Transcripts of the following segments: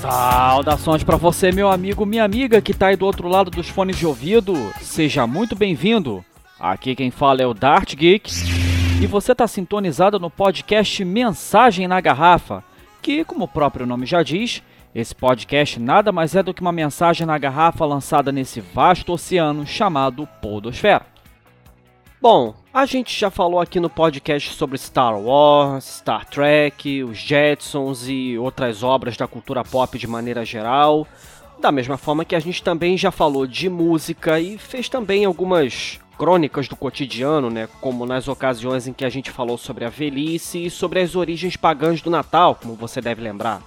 Saudações para você, meu amigo, minha amiga que tá aí do outro lado dos fones de ouvido. Seja muito bem-vindo. Aqui quem fala é o Dart Geek e você tá sintonizado no podcast Mensagem na Garrafa, que, como o próprio nome já diz, esse podcast nada mais é do que uma mensagem na garrafa lançada nesse vasto oceano chamado Podosfera. Bom, a gente já falou aqui no podcast sobre Star Wars, Star Trek, os Jetsons e outras obras da cultura pop de maneira geral. Da mesma forma que a gente também já falou de música e fez também algumas crônicas do cotidiano, né, como nas ocasiões em que a gente falou sobre a velhice e sobre as origens pagãs do Natal, como você deve lembrar.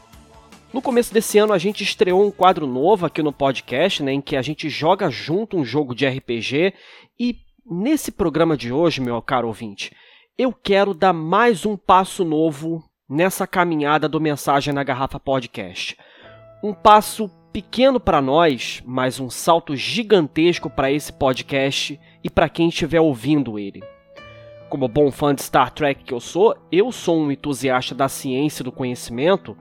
No começo desse ano a gente estreou um quadro novo aqui no podcast, né, em que a gente joga junto um jogo de RPG e Nesse programa de hoje, meu caro ouvinte, eu quero dar mais um passo novo nessa caminhada do Mensagem na Garrafa Podcast. Um passo pequeno para nós, mas um salto gigantesco para esse podcast e para quem estiver ouvindo ele. Como bom fã de Star Trek que eu sou, eu sou um entusiasta da ciência e do conhecimento,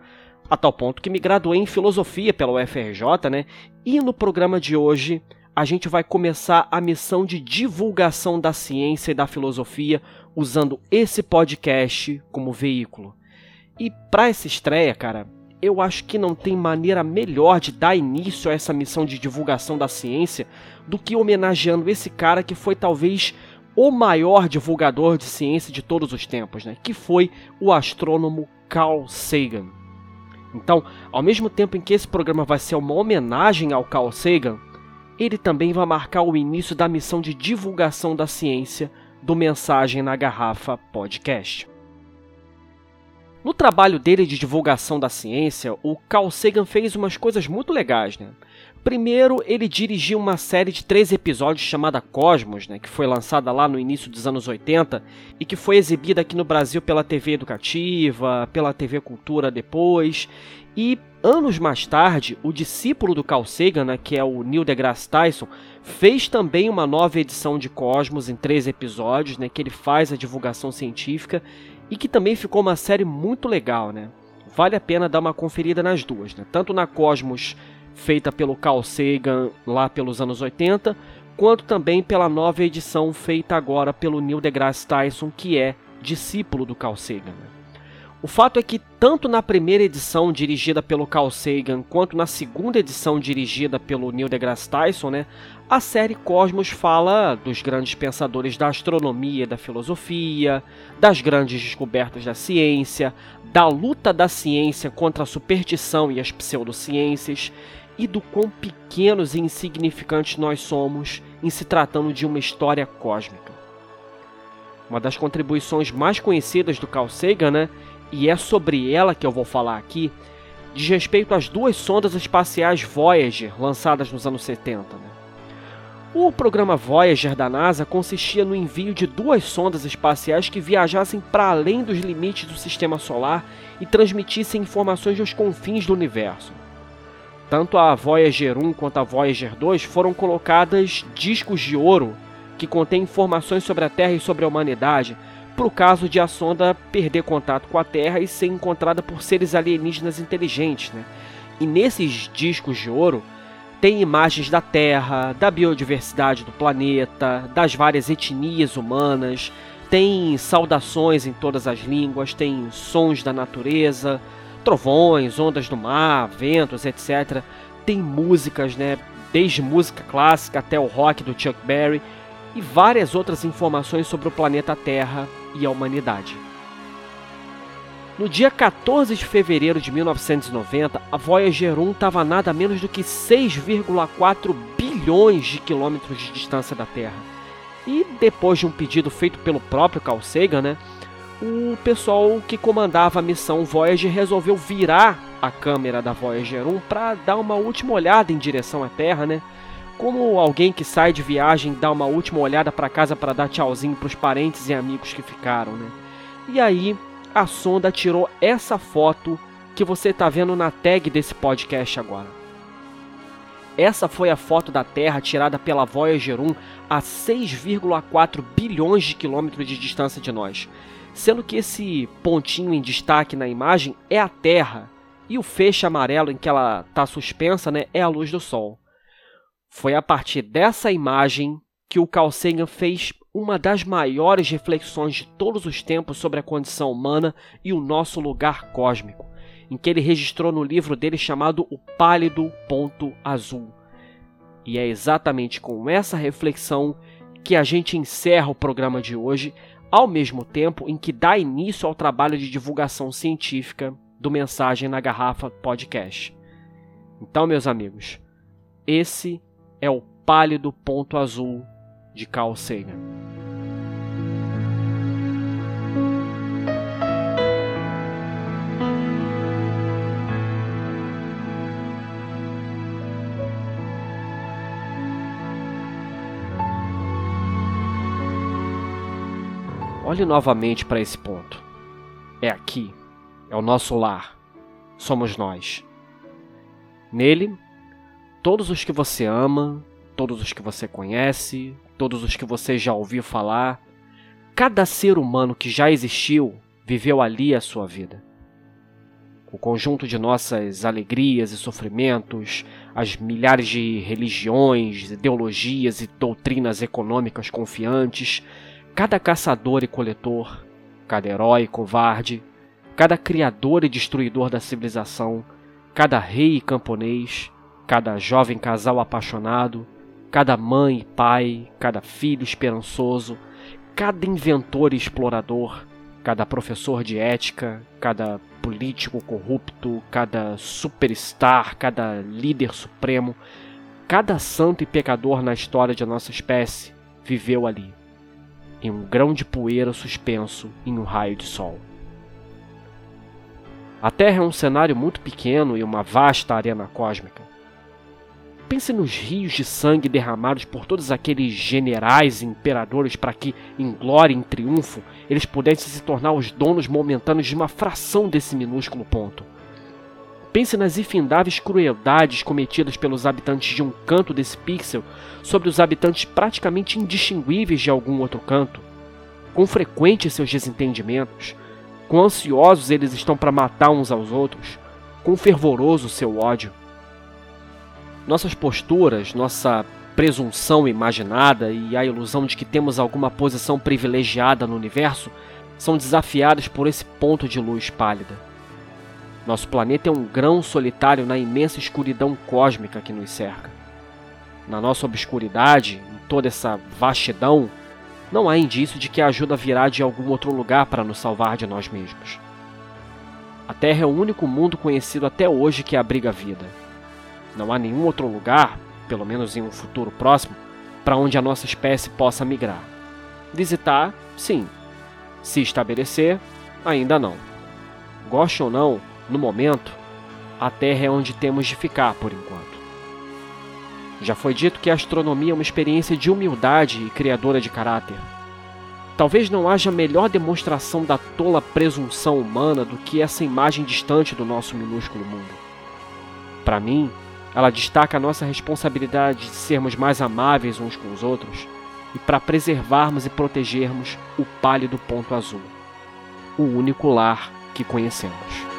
a tal ponto que me graduei em filosofia pela UFRJ, né? E no programa de hoje a gente vai começar a missão de divulgação da ciência e da filosofia usando esse podcast como veículo. E para essa estreia, cara, eu acho que não tem maneira melhor de dar início a essa missão de divulgação da ciência do que homenageando esse cara que foi talvez o maior divulgador de ciência de todos os tempos, né? Que foi o astrônomo Carl Sagan. Então, ao mesmo tempo em que esse programa vai ser uma homenagem ao Carl Sagan, ele também vai marcar o início da missão de divulgação da ciência do Mensagem na Garrafa podcast. No trabalho dele de divulgação da ciência, o Carl Sagan fez umas coisas muito legais. Né? Primeiro, ele dirigiu uma série de três episódios chamada Cosmos, né, que foi lançada lá no início dos anos 80 e que foi exibida aqui no Brasil pela TV Educativa, pela TV Cultura depois. E anos mais tarde, o discípulo do Carl Sagan, né, que é o Neil deGrasse Tyson, fez também uma nova edição de Cosmos em três episódios, né, que ele faz a divulgação científica e que também ficou uma série muito legal, né? Vale a pena dar uma conferida nas duas, né? Tanto na Cosmos feita pelo Carl Sagan lá pelos anos 80, quanto também pela nova edição feita agora pelo Neil deGrasse Tyson, que é discípulo do Carl Sagan. O fato é que tanto na primeira edição dirigida pelo Carl Sagan quanto na segunda edição dirigida pelo Neil deGrasse Tyson, né, a série Cosmos fala dos grandes pensadores da astronomia da filosofia, das grandes descobertas da ciência, da luta da ciência contra a superstição e as pseudociências, e do quão pequenos e insignificantes nós somos em se tratando de uma história cósmica. Uma das contribuições mais conhecidas do Carl Sagan, né, e é sobre ela que eu vou falar aqui, diz respeito às duas sondas espaciais Voyager lançadas nos anos 70. Né. O programa Voyager da NASA consistia no envio de duas sondas espaciais que viajassem para além dos limites do sistema solar e transmitissem informações dos confins do universo. Tanto a Voyager 1 quanto a Voyager 2 foram colocadas discos de ouro que contêm informações sobre a Terra e sobre a humanidade, para o caso de a sonda perder contato com a Terra e ser encontrada por seres alienígenas inteligentes. Né? E nesses discos de ouro tem imagens da Terra, da biodiversidade do planeta, das várias etnias humanas, tem saudações em todas as línguas, tem sons da natureza, trovões, ondas do mar, ventos, etc. Tem músicas, né? Desde música clássica até o rock do Chuck Berry e várias outras informações sobre o planeta Terra e a humanidade. No dia 14 de fevereiro de 1990, a Voyager 1 estava nada menos do que 6,4 bilhões de quilômetros de distância da Terra. E depois de um pedido feito pelo próprio Carl Sagan, né, o pessoal que comandava a missão Voyager resolveu virar a câmera da Voyager 1 para dar uma última olhada em direção à Terra, né? Como alguém que sai de viagem dá uma última olhada para casa para dar tchauzinho para os parentes e amigos que ficaram, né? E aí a sonda tirou essa foto que você está vendo na tag desse podcast agora. Essa foi a foto da Terra tirada pela Voyager 1 a 6,4 bilhões de quilômetros de distância de nós, sendo que esse pontinho em destaque na imagem é a Terra e o feixe amarelo em que ela está suspensa né, é a luz do Sol. Foi a partir dessa imagem que o Carl Sagan fez uma das maiores reflexões de todos os tempos sobre a condição humana e o nosso lugar cósmico, em que ele registrou no livro dele chamado O Pálido Ponto Azul. E é exatamente com essa reflexão que a gente encerra o programa de hoje, ao mesmo tempo em que dá início ao trabalho de divulgação científica do Mensagem na Garrafa Podcast. Então, meus amigos, esse é o pálido ponto azul de Carl Sagan. Olhe novamente para esse ponto. É aqui, é o nosso lar. Somos nós. Nele todos os que você ama, todos os que você conhece, todos os que você já ouviu falar, cada ser humano que já existiu viveu ali a sua vida. O conjunto de nossas alegrias e sofrimentos, as milhares de religiões, ideologias e doutrinas econômicas confiantes, cada caçador e coletor, cada herói e covarde, cada criador e destruidor da civilização, cada rei e camponês, cada jovem casal apaixonado, cada mãe e pai, cada filho esperançoso, cada inventor e explorador, cada professor de ética, cada político corrupto, cada superstar, cada líder supremo, cada santo e pecador na história de nossa espécie viveu ali, em um grão de poeira suspenso em um raio de sol. A Terra é um cenário muito pequeno e uma vasta arena cósmica. Pense nos rios de sangue derramados por todos aqueles generais e imperadores para que, em glória e em triunfo, eles pudessem se tornar os donos momentâneos de uma fração desse minúsculo ponto. Pense nas infindáveis crueldades cometidas pelos habitantes de um canto desse pixel sobre os habitantes praticamente indistinguíveis de algum outro canto. Quão frequentes seus desentendimentos, quão ansiosos eles estão para matar uns aos outros, quão fervoroso seu ódio. Nossas posturas, nossa presunção imaginada e a ilusão de que temos alguma posição privilegiada no universo são desafiadas por esse ponto de luz pálida. Nosso planeta é um grão solitário na imensa escuridão cósmica que nos cerca. Na nossa obscuridade, em toda essa vastidão, não há indício de que a ajuda virá de algum outro lugar para nos salvar de nós mesmos. A Terra é o único mundo conhecido até hoje que abriga vida não há nenhum outro lugar, pelo menos em um futuro próximo, para onde a nossa espécie possa migrar. Visitar, sim. Se estabelecer, ainda não. Goste ou não, no momento, a Terra é onde temos de ficar por enquanto. Já foi dito que a astronomia é uma experiência de humildade e criadora de caráter. Talvez não haja melhor demonstração da tola presunção humana do que essa imagem distante do nosso minúsculo mundo. Para mim, ela destaca a nossa responsabilidade de sermos mais amáveis uns com os outros e para preservarmos e protegermos o pálido ponto azul, o único lar que conhecemos.